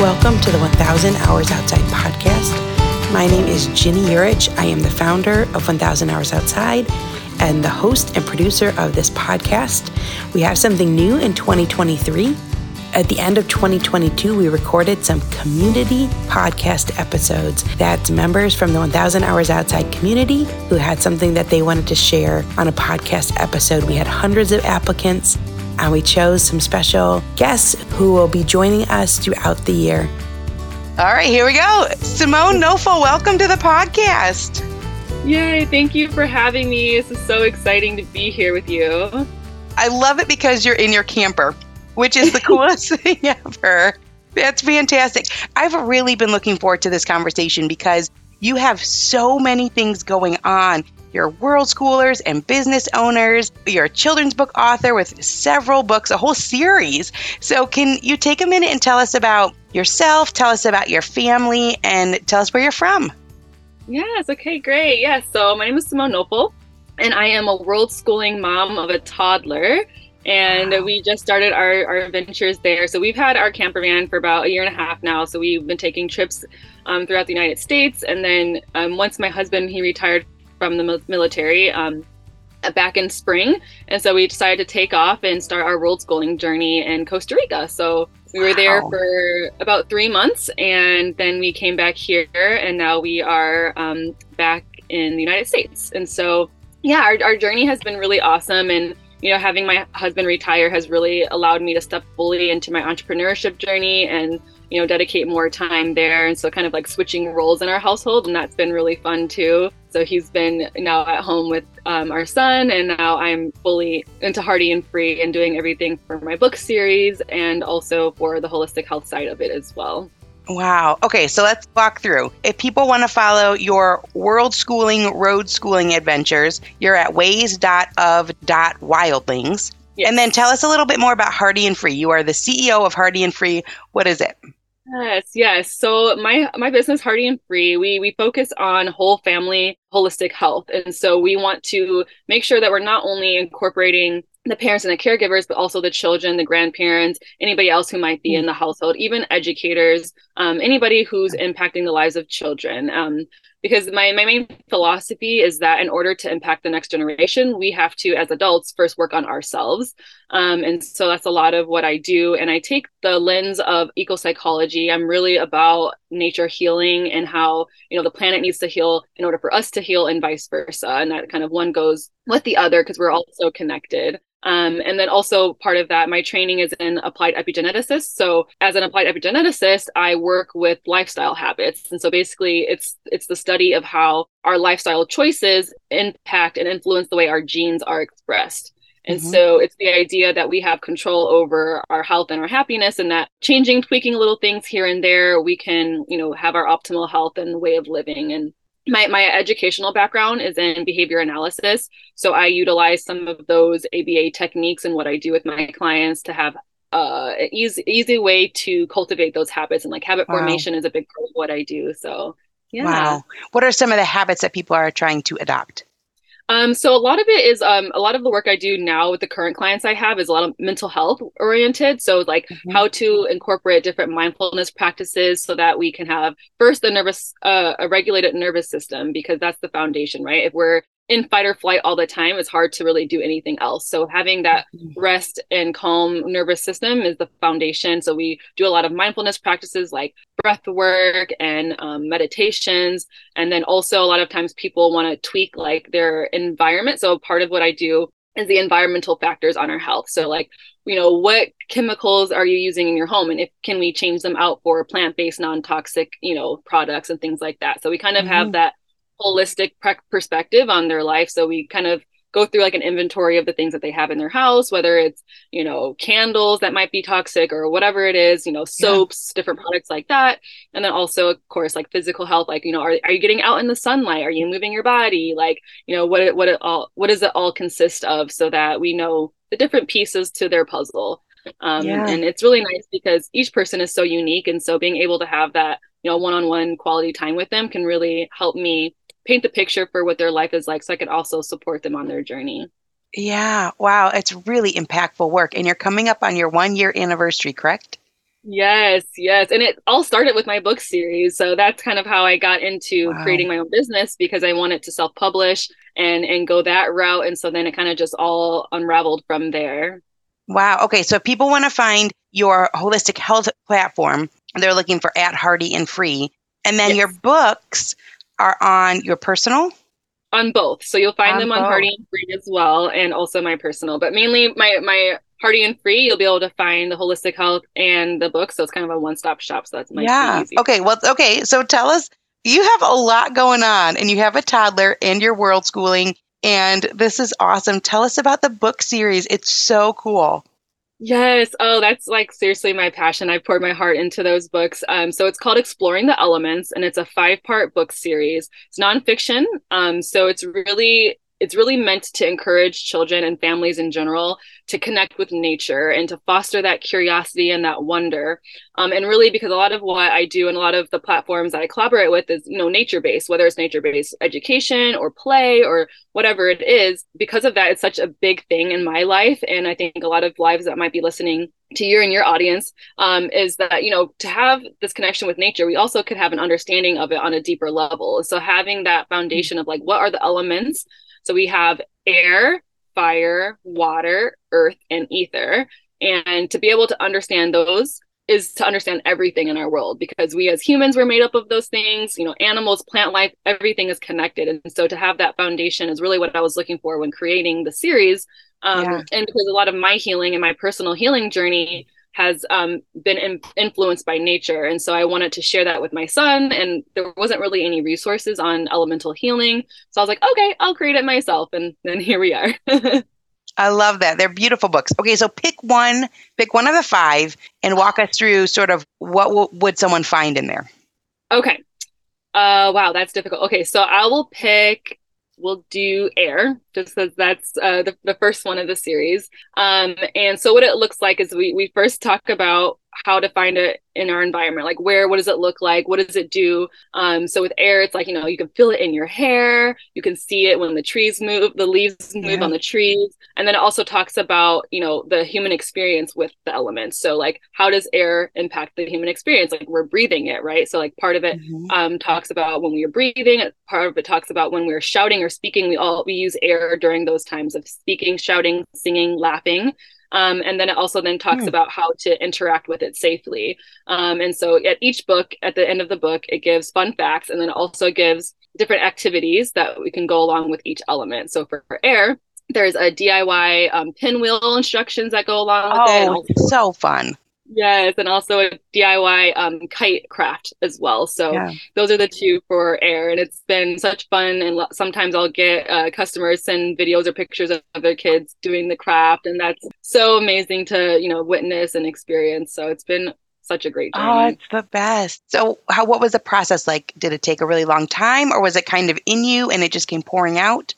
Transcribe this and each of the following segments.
Welcome to the 1000 Hours Outside podcast. My name is Ginny Yurich. I am the founder of 1000 Hours Outside and the host and producer of this podcast. We have something new in 2023. At the end of 2022, we recorded some community podcast episodes. That's members from the 1000 Hours Outside community who had something that they wanted to share on a podcast episode. We had hundreds of applicants, and we chose some special guests who will be joining us throughout the year. All right, here we go. Simone Nofel, welcome to the podcast. Yay, thank you for having me. This is so exciting to be here with you. I love it because you're in your camper which is the coolest thing ever. That's fantastic. I've really been looking forward to this conversation because you have so many things going on. You're world schoolers and business owners. You're a children's book author with several books, a whole series. So, can you take a minute and tell us about yourself, tell us about your family, and tell us where you're from? Yes, okay, great. Yes, so my name is Simone Nofel, and I am a world schooling mom of a toddler and wow. we just started our, our adventures there. So we've had our camper van for about a year and a half now. So we've been taking trips um, throughout the United States, and then um, once my husband he retired from the military um, back in spring, and so we decided to take off and start our world schooling journey in Costa Rica. So we were there for about three months, and then we came back here, and now we are um, back in the United States. And so yeah, our, our journey has been really awesome and you know, having my husband retire has really allowed me to step fully into my entrepreneurship journey and, you know, dedicate more time there. And so kind of like switching roles in our household. And that's been really fun too. So he's been now at home with um, our son, and now I'm fully into Hearty and Free and doing everything for my book series and also for the holistic health side of it as well. Wow. Okay, so let's walk through. If people want to follow your world schooling, road schooling adventures, you're at ways.of.wildlings. Yes. And then tell us a little bit more about Hearty and Free. You are the CEO of Hearty and Free. What is it? Yes, yes. So my my business Hearty and Free, we we focus on whole family holistic health. And so we want to make sure that we're not only incorporating the parents and the caregivers, but also the children, the grandparents, anybody else who might be in the household, even educators, um, anybody who's impacting the lives of children. Um, because my, my main philosophy is that in order to impact the next generation, we have to, as adults, first work on ourselves. Um, and so that's a lot of what I do. And I take the lens of eco psychology. I'm really about nature healing and how, you know, the planet needs to heal in order for us to heal and vice versa. And that kind of one goes with the other because we're all so connected. Um, and then also part of that, my training is in applied epigeneticist. So as an applied epigeneticist, I work with lifestyle habits. And so basically it's it's the study of how our lifestyle choices impact and influence the way our genes are expressed. And mm-hmm. so it's the idea that we have control over our health and our happiness and that changing, tweaking little things here and there, we can, you know, have our optimal health and way of living. And my, my educational background is in behavior analysis. So I utilize some of those ABA techniques and what I do with my clients to have uh, easy, easy way to cultivate those habits. And like habit wow. formation is a big part of what I do. So, yeah. Wow. What are some of the habits that people are trying to adopt? Um, so a lot of it is um, a lot of the work I do now with the current clients I have is a lot of mental health oriented. So like mm-hmm. how to incorporate different mindfulness practices so that we can have first the nervous uh, a regulated nervous system because that's the foundation, right? If we're in fight or flight all the time, it's hard to really do anything else. So having that mm-hmm. rest and calm nervous system is the foundation. So we do a lot of mindfulness practices like breath work and um, meditations. And then also a lot of times people want to tweak like their environment. So part of what I do is the environmental factors on our health. So like, you know, what chemicals are you using in your home and if can we change them out for plant-based non-toxic, you know, products and things like that. So we kind of mm-hmm. have that holistic perspective on their life. So we kind of go through like an inventory of the things that they have in their house, whether it's, you know, candles that might be toxic or whatever it is, you know, soaps, yeah. different products like that. And then also, of course, like physical health, like, you know, are, are you getting out in the sunlight? Are you moving your body? Like, you know, what, what it all, what does it all consist of so that we know the different pieces to their puzzle. Um, yeah. and it's really nice because each person is so unique. And so being able to have that, you know, one-on-one quality time with them can really help me paint the picture for what their life is like so I could also support them on their journey. Yeah, wow, it's really impactful work. And you're coming up on your one year anniversary, correct? Yes, yes. And it all started with my book series. So that's kind of how I got into wow. creating my own business because I wanted to self-publish and and go that route. And so then it kind of just all unraveled from there. Wow. Okay. So if people want to find your holistic health platform, they're looking for at Hearty and Free. And then yes. your books are on your personal? On both. So you'll find on them on both. Hearty and Free as well, and also my personal. But mainly my my Hearty and Free, you'll be able to find the holistic health and the book. So it's kind of a one stop shop. So that's my yeah. Okay. Well, okay. So tell us, you have a lot going on, and you have a toddler, and you're world schooling, and this is awesome. Tell us about the book series. It's so cool. Yes. Oh, that's like seriously my passion. I poured my heart into those books. Um, so it's called Exploring the Elements, and it's a five part book series. It's nonfiction. Um, so it's really it's really meant to encourage children and families in general to connect with nature and to foster that curiosity and that wonder. Um, and really because a lot of what i do and a lot of the platforms that i collaborate with is you know nature based whether it's nature based education or play or whatever it is because of that it's such a big thing in my life. And i think a lot of lives that might be listening to you and your audience um, is that you know to have this connection with nature we also could have an understanding of it on a deeper level. So having that foundation of like what are the elements so we have air, fire, water, earth, and ether. And to be able to understand those is to understand everything in our world because we as humans were made up of those things you know animals plant life everything is connected and so to have that foundation is really what i was looking for when creating the series um, yeah. and because a lot of my healing and my personal healing journey has um, been in- influenced by nature. And so I wanted to share that with my son. And there wasn't really any resources on elemental healing. So I was like, okay, I'll create it myself. And then here we are. I love that. They're beautiful books. Okay, so pick one, pick one of the five, and walk us through sort of what w- would someone find in there. Okay. Uh, wow, that's difficult. Okay, so I will pick we'll do air just because that's uh, the, the first one of the series. Um, and so what it looks like is we, we first talk about how to find it in our environment like where what does it look like? What does it do? Um, so with air it's like you know you can feel it in your hair. You can see it when the trees move the leaves move yeah. on the trees. And then it also talks about you know the human experience with the elements. So like how does air impact the human experience? Like we're breathing it right? So like part of it mm-hmm. um, talks about when we are breathing. Part of it talks about when we're shouting or speaking. We all we use air during those times of speaking shouting singing laughing um, and then it also then talks mm. about how to interact with it safely. Um, and so at each book, at the end of the book, it gives fun facts and then also gives different activities that we can go along with each element. So for, for air, there's a DIY um, pinwheel instructions that go along with oh, it. Oh, so fun. Yes, and also a DIY um, kite craft as well. So yeah. those are the two for air, and it's been such fun. And sometimes I'll get uh, customers send videos or pictures of their kids doing the craft, and that's so amazing to you know witness and experience. So it's been such a great journey. Oh, it's the best. So, how what was the process like? Did it take a really long time, or was it kind of in you and it just came pouring out?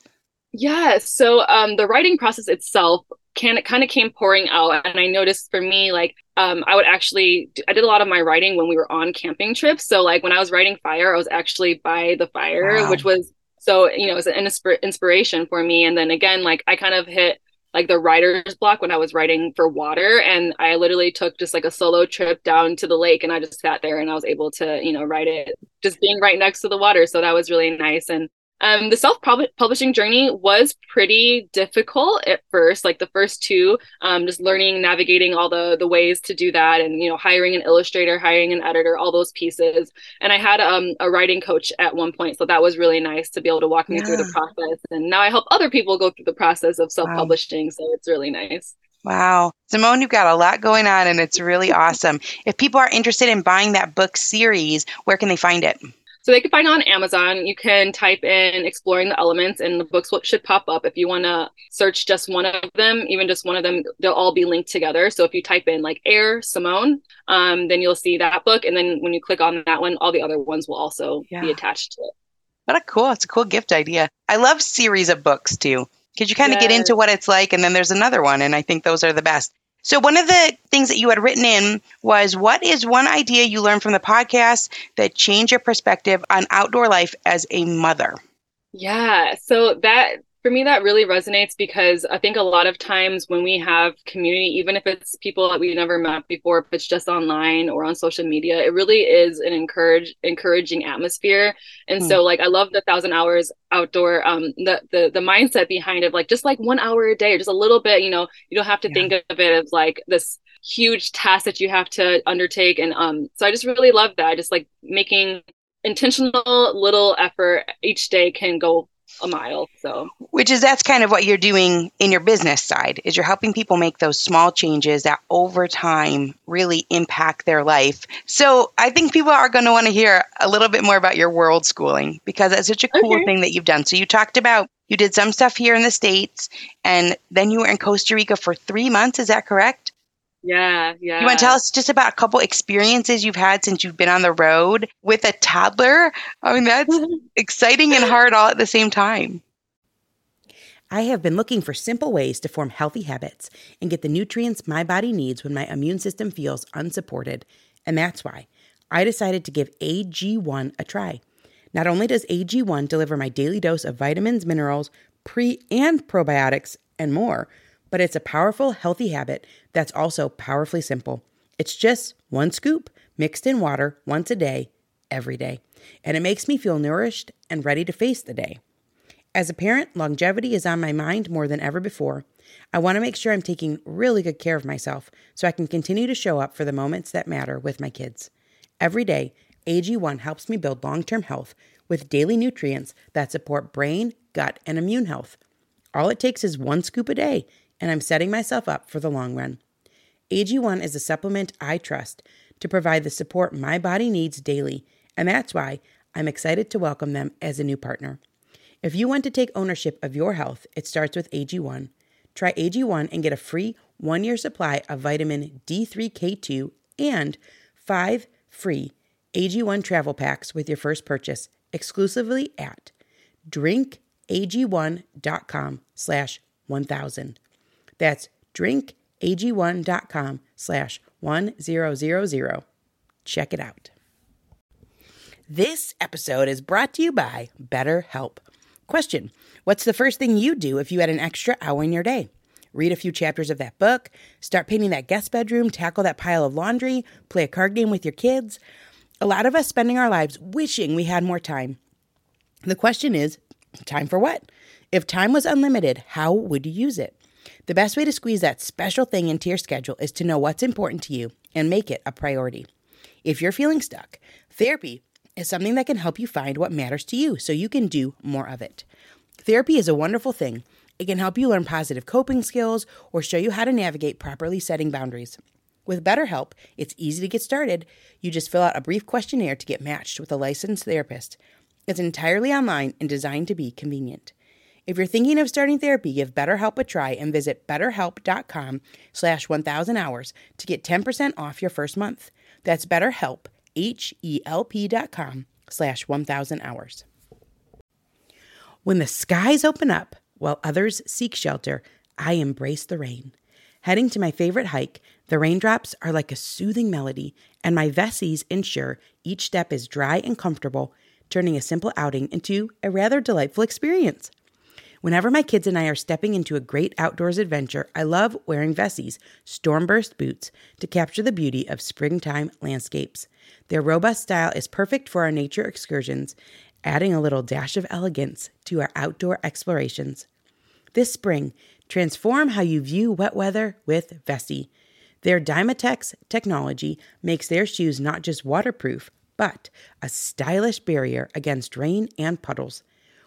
Yeah. So um, the writing process itself can it kind of came pouring out and i noticed for me like um, i would actually i did a lot of my writing when we were on camping trips. So like when i was writing fire i was actually by the fire wow. which was so you know it was an insp- inspiration for me. And then again like i kind of hit like the writer's block when i was writing for water and i literally took just like a solo trip down to the lake and i just sat there and i was able to you know write it just being right next to the water. So that was really nice. And um, the self publishing journey was pretty difficult at first, like the first two, um, just learning, navigating all the the ways to do that, and you know, hiring an illustrator, hiring an editor, all those pieces. And I had um, a writing coach at one point, so that was really nice to be able to walk me yeah. through the process. And now I help other people go through the process of self publishing, wow. so it's really nice. Wow. Simone, you've got a lot going on and it's really awesome. If people are interested in buying that book series, where can they find it? So they can find on Amazon. You can type in exploring the elements and the books should pop up. If you want to search just one of them, even just one of them, they'll all be linked together. So if you type in like Air Simone, um, then you'll see that book. And then when you click on that one, all the other ones will also yeah. be attached to it. What a cool, it's a cool gift idea. I love series of books too because you kind of yes. get into what it's like and then there's another one and i think those are the best so, one of the things that you had written in was what is one idea you learned from the podcast that changed your perspective on outdoor life as a mother? Yeah. So, that for me that really resonates because i think a lot of times when we have community even if it's people that we've never met before if it's just online or on social media it really is an encourage encouraging atmosphere and mm. so like i love the thousand hours outdoor um the, the the mindset behind it like just like one hour a day or just a little bit you know you don't have to yeah. think of it as like this huge task that you have to undertake and um so i just really love that just like making intentional little effort each day can go a mile. So, which is that's kind of what you're doing in your business side is you're helping people make those small changes that over time really impact their life. So, I think people are going to want to hear a little bit more about your world schooling because that's such a cool okay. thing that you've done. So, you talked about you did some stuff here in the states and then you were in Costa Rica for 3 months, is that correct? Yeah, yeah. You want to tell us just about a couple experiences you've had since you've been on the road with a toddler? I mean, that's exciting and hard all at the same time. I have been looking for simple ways to form healthy habits and get the nutrients my body needs when my immune system feels unsupported. And that's why I decided to give AG1 a try. Not only does AG1 deliver my daily dose of vitamins, minerals, pre and probiotics, and more, but it's a powerful, healthy habit that's also powerfully simple. It's just one scoop mixed in water once a day, every day, and it makes me feel nourished and ready to face the day. As a parent, longevity is on my mind more than ever before. I want to make sure I'm taking really good care of myself so I can continue to show up for the moments that matter with my kids. Every day, AG1 helps me build long term health with daily nutrients that support brain, gut, and immune health. All it takes is one scoop a day, and I'm setting myself up for the long run. AG1 is a supplement I trust to provide the support my body needs daily, and that's why I'm excited to welcome them as a new partner. If you want to take ownership of your health, it starts with AG1. Try AG1 and get a free one year supply of vitamin D3K2 and five free AG1 travel packs with your first purchase exclusively at drinkag1.com slash 1000. That's drinkag1.com slash 1000. Check it out. This episode is brought to you by BetterHelp. Question What's the first thing you do if you had an extra hour in your day? Read a few chapters of that book, start painting that guest bedroom, tackle that pile of laundry, play a card game with your kids. A lot of us spending our lives wishing we had more time. The question is time for what? If time was unlimited, how would you use it? The best way to squeeze that special thing into your schedule is to know what's important to you and make it a priority. If you're feeling stuck, therapy is something that can help you find what matters to you so you can do more of it. Therapy is a wonderful thing. It can help you learn positive coping skills or show you how to navigate properly setting boundaries. With BetterHelp, it's easy to get started. You just fill out a brief questionnaire to get matched with a licensed therapist. It's entirely online and designed to be convenient. If you're thinking of starting therapy, give BetterHelp a try and visit betterhelp.com slash 1000 hours to get 10% off your first month. That's betterhelp, H-E-L-P dot com slash 1000 hours. When the skies open up while others seek shelter, I embrace the rain. Heading to my favorite hike, the raindrops are like a soothing melody, and my Vessies ensure each step is dry and comfortable, turning a simple outing into a rather delightful experience. Whenever my kids and I are stepping into a great outdoors adventure, I love wearing Vessi's Stormburst boots to capture the beauty of springtime landscapes. Their robust style is perfect for our nature excursions, adding a little dash of elegance to our outdoor explorations. This spring, transform how you view wet weather with Vessi. Their Dymatex technology makes their shoes not just waterproof, but a stylish barrier against rain and puddles.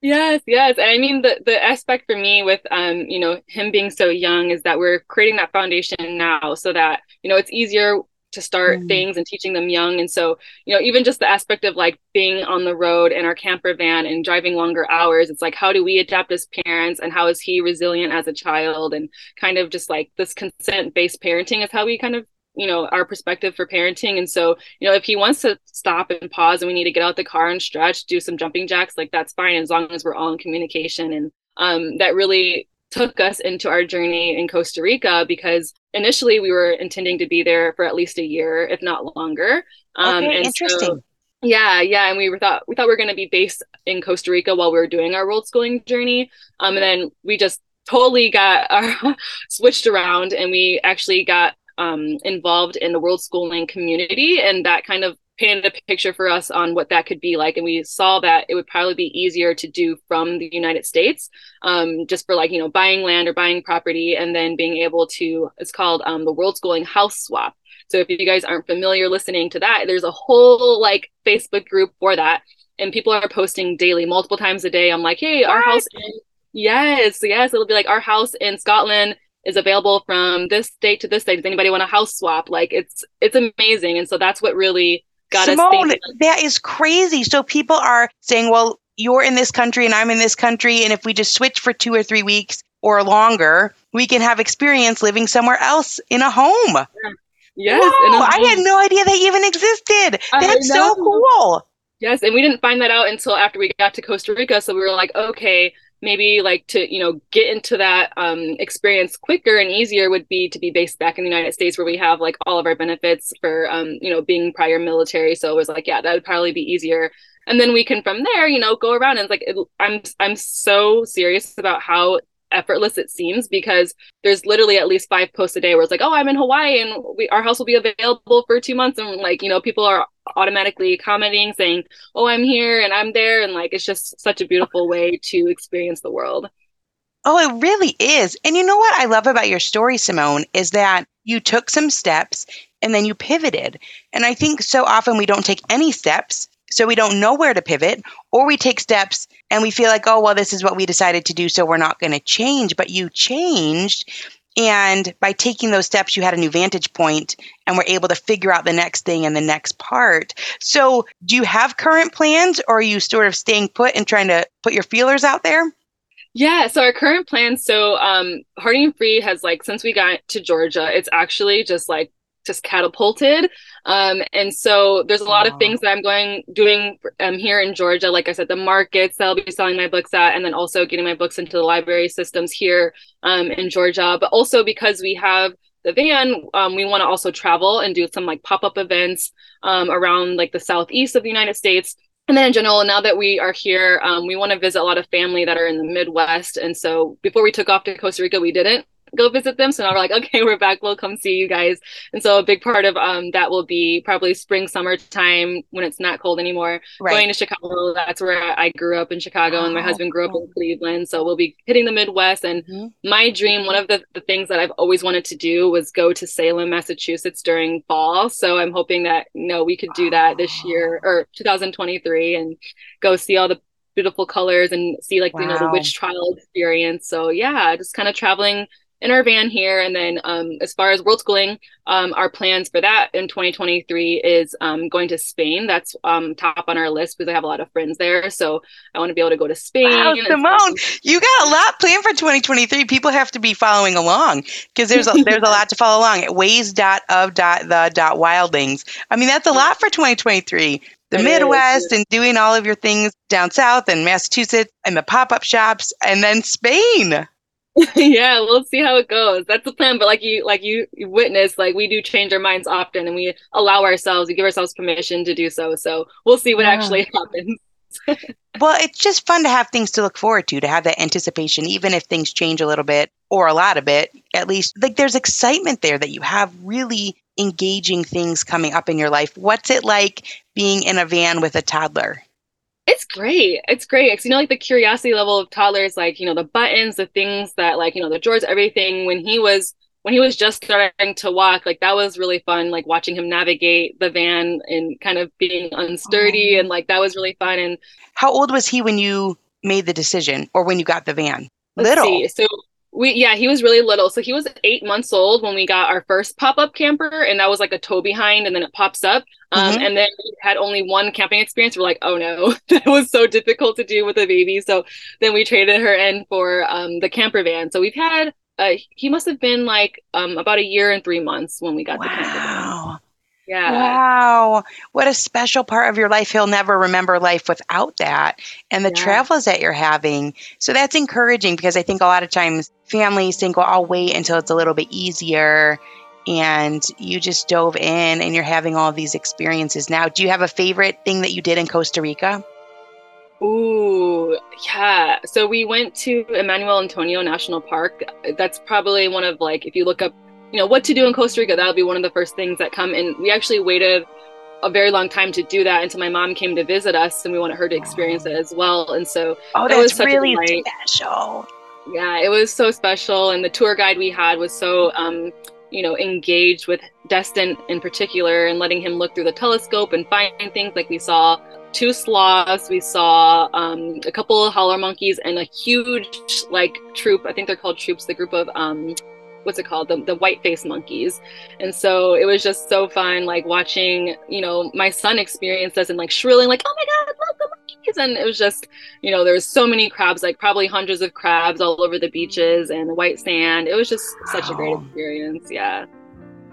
Yes, yes. And I mean the the aspect for me with um, you know, him being so young is that we're creating that foundation now so that, you know, it's easier to start mm. things and teaching them young. And so, you know, even just the aspect of like being on the road in our camper van and driving longer hours, it's like, how do we adapt as parents and how is he resilient as a child? And kind of just like this consent based parenting is how we kind of you know our perspective for parenting and so you know if he wants to stop and pause and we need to get out the car and stretch do some jumping jacks like that's fine as long as we're all in communication and um, that really took us into our journey in Costa Rica because initially we were intending to be there for at least a year, if not longer. Um, okay, interesting. So, yeah, yeah, and we were thought we thought we were going to be based in Costa Rica while we were doing our world schooling journey, um, and then we just totally got our switched around, and we actually got um, involved in the world schooling community, and that kind of painted a picture for us on what that could be like. And we saw that it would probably be easier to do from the united states um, just for like you know buying land or buying property and then being able to it's called um, the world schooling house swap. So if you guys aren't familiar listening to that there's a whole like facebook group for that and people are posting daily multiple times a day. I'm like hey our house in, yes yes it'll be like our house in scotland is available from this date to this date. Does anybody want a house swap? Like it's it's amazing. And so that's what really got us. Simone, that is crazy. So people are saying, well, you're in this country and I'm in this country. And if we just switch for two or three weeks or longer, we can have experience living somewhere else in a home. Yeah. Yes. Whoa, I had no idea that even existed. That's so cool. Yes. And we didn't find that out until after we got to Costa Rica. So we were like, okay, maybe like to you know get into that um, experience quicker and easier would be to be based back in the united states where we have like all of our benefits for um, you know being prior military so it was like yeah that would probably be easier and then we can from there you know go around and like it, i'm i'm so serious about how effortless it seems because there's literally at least five posts a day where it's like, oh, I'm in Hawaii and we, our house will be available for two months. And like, you know, people are automatically commenting saying, oh, I'm here and I'm there. And like, it's just such a beautiful way to experience the world. Oh, it really is. And you know what I love about your story, Simone, is that you took some steps and then you pivoted. And I think so often we don't take any steps so we don't know where to pivot, or we take steps and we feel like, oh, well, this is what we decided to do, so we're not going to change. But you changed. And by taking those steps, you had a new vantage point and were able to figure out the next thing and the next part. So, do you have current plans or are you sort of staying put and trying to put your feelers out there? Yeah, so our current plan, so um Hearty and Free has like since we got to Georgia, it's actually just like just catapulted. Um, and so there's a lot of things that I'm going doing um, here in Georgia. Like I said, the markets that I'll be selling my books at, and then also getting my books into the library systems here um, in Georgia. But also because we have the van, um, we want to also travel and do some like pop up events um, around like the southeast of the United States. And then in general, now that we are here, um, we want to visit a lot of family that are in the Midwest. And so before we took off to Costa Rica, we didn't go visit them. So now we're like, okay, we're back. We'll come see you guys. And so a big part of um, that will be probably spring, summertime when it's not cold anymore. Right. Going to Chicago. That's where I grew up in Chicago, oh. and my husband grew up in Cleveland. So we'll be hitting the Midwest. And mm-hmm. my dream, one of the, the things that I've always wanted to do was go to Salem, Massachusetts during fall. So I'm hoping that you know we could do that this year or 2023 and go see all the beautiful colors and see like wow. you know the witch trial experience so yeah just kind of traveling in our van here. And then um, as far as world schooling, um, our plans for that in 2023 is um, going to Spain. That's um, top on our list because I have a lot of friends there. So I want to be able to go to Spain. Wow, Simone, you got a lot planned for 2023. People have to be following along because there's a, there's a lot to follow along at ways.of.the.wildlings. I mean, that's a lot for 2023 the Midwest and doing all of your things down south and Massachusetts and the pop up shops and then Spain. yeah, we'll see how it goes. That's the plan. But like you, like you, you witnessed, like we do change our minds often, and we allow ourselves, we give ourselves permission to do so. So we'll see what yeah. actually happens. well, it's just fun to have things to look forward to, to have that anticipation, even if things change a little bit or a lot of bit. At least, like there's excitement there that you have really engaging things coming up in your life. What's it like being in a van with a toddler? It's great. It's great. Cause you know, like the curiosity level of toddlers, like, you know, the buttons, the things that like, you know, the drawers, everything when he was when he was just starting to walk, like that was really fun, like watching him navigate the van and kind of being unsturdy oh. and like that was really fun. And how old was he when you made the decision or when you got the van? Little. See. So We yeah, he was really little. So he was eight months old when we got our first pop-up camper, and that was like a tow behind, and then it pops up. Um, mm-hmm. and then we had only one camping experience. We're like, oh no, that was so difficult to do with a baby. So then we traded her in for um, the camper van. So we've had uh, he must have been like um, about a year and three months when we got wow. the camper van. Yeah. Wow. What a special part of your life. He'll never remember life without that and the yeah. travels that you're having. So that's encouraging because I think a lot of times families think, well, I'll wait until it's a little bit easier. And you just dove in and you're having all these experiences now. Do you have a favorite thing that you did in Costa Rica? Ooh, yeah. So we went to Emmanuel Antonio National Park. That's probably one of like if you look up you know what to do in Costa Rica. That'll be one of the first things that come. And we actually waited a very long time to do that until my mom came to visit us, and we wanted her to experience it as well. And so oh, that was really special. Yeah, it was so special, and the tour guide we had was so. Um, you know, engaged with Destin in particular and letting him look through the telescope and find things like we saw two sloths, we saw um, a couple of howler monkeys and a huge like troop. I think they're called troops, the group of um, what's it called? The, the white face monkeys. And so it was just so fun like watching you know my son experience this and like shrilling like oh my god look the monkeys! And it was just you know there was so many crabs like probably hundreds of crabs all over the beaches and the white sand. It was just such a great experience yeah.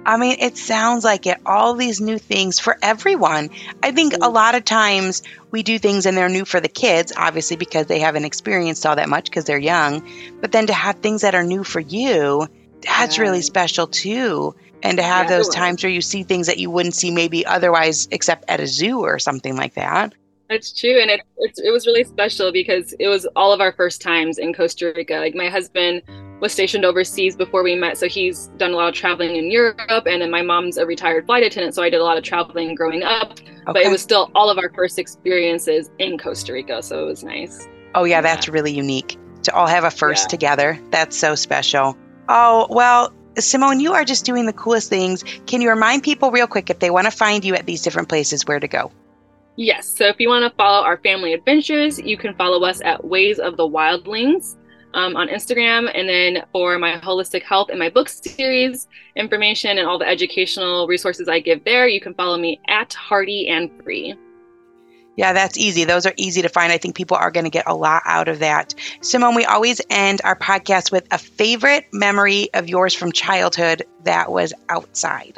I mean, it sounds like it. All these new things for everyone. I think a mm-hmm. lot of times we do things and they're new for the kids, obviously, because they haven't experienced all that much because they're young. But then to have things that are new for you, that's yeah. really special too. And to have yeah, those times where you see things that you wouldn't see maybe otherwise except at a zoo or something like that. That's true. And it, it, it was really special because it was all of our first times in Costa Rica. Like my husband was stationed overseas before we met. So he's done a lot of traveling in Europe. And then my mom's a retired flight attendant. So I did a lot of traveling growing up. Okay. But it was still all of our first experiences in Costa Rica. So it was nice. Oh, yeah, that's really unique to all have a first yeah. together. That's so special. Oh, well, Simone, you are just doing the coolest things. Can you remind people real quick if they want to find you at these different places where to go? Yes. So if you want to follow our family adventures, you can follow us at Ways of the Wildlings um, on Instagram. And then for my holistic health and my book series information and all the educational resources I give there, you can follow me at Hearty and Free. Yeah, that's easy. Those are easy to find. I think people are going to get a lot out of that. Simone, we always end our podcast with a favorite memory of yours from childhood that was outside.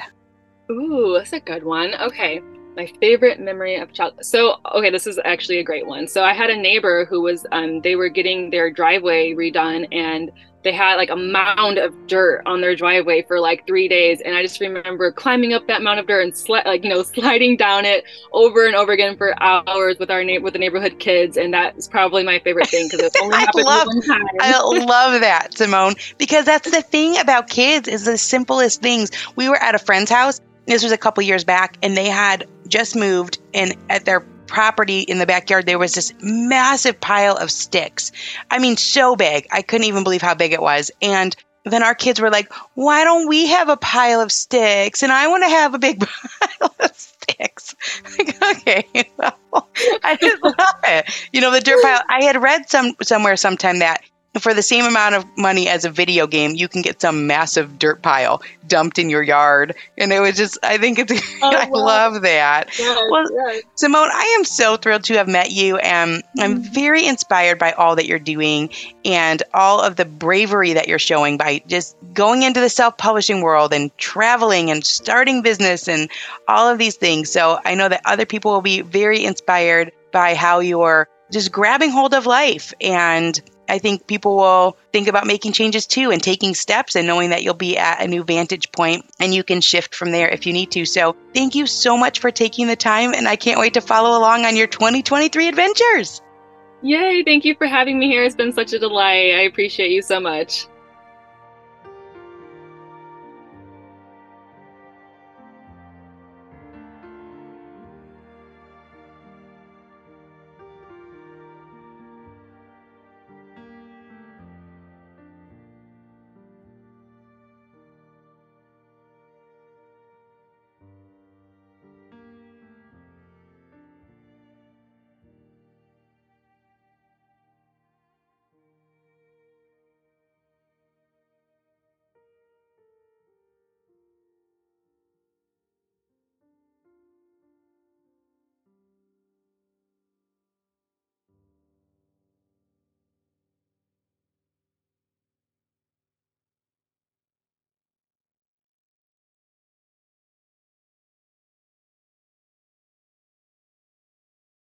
Ooh, that's a good one. Okay. My favorite memory of child. So, okay, this is actually a great one. So, I had a neighbor who was, um, they were getting their driveway redone, and they had like a mound of dirt on their driveway for like three days and i just remember climbing up that mound of dirt and sli- like you know sliding down it over and over again for hours with our na- with the neighborhood kids and that's probably my favorite thing because it only happened love, one time. I love that simone because that's the thing about kids is the simplest things. We were at a friend's house this was a couple years back and they had just moved and at their property in the backyard, there was this massive pile of sticks. I mean, so big. I couldn't even believe how big it was. And then our kids were like, why don't we have a pile of sticks? And I want to have a big pile of sticks. Like, okay, well, I just love it. You know, the dirt pile. I had read some somewhere sometime that for the same amount of money as a video game, you can get some massive dirt pile dumped in your yard. And it was just, I think it's, oh, I wow. love that. Yes, well, yes. Simone, I am so thrilled to have met you. And mm-hmm. I'm very inspired by all that you're doing and all of the bravery that you're showing by just going into the self publishing world and traveling and starting business and all of these things. So I know that other people will be very inspired by how you're just grabbing hold of life and I think people will think about making changes too and taking steps and knowing that you'll be at a new vantage point and you can shift from there if you need to. So, thank you so much for taking the time and I can't wait to follow along on your 2023 adventures. Yay, thank you for having me here. It's been such a delight. I appreciate you so much.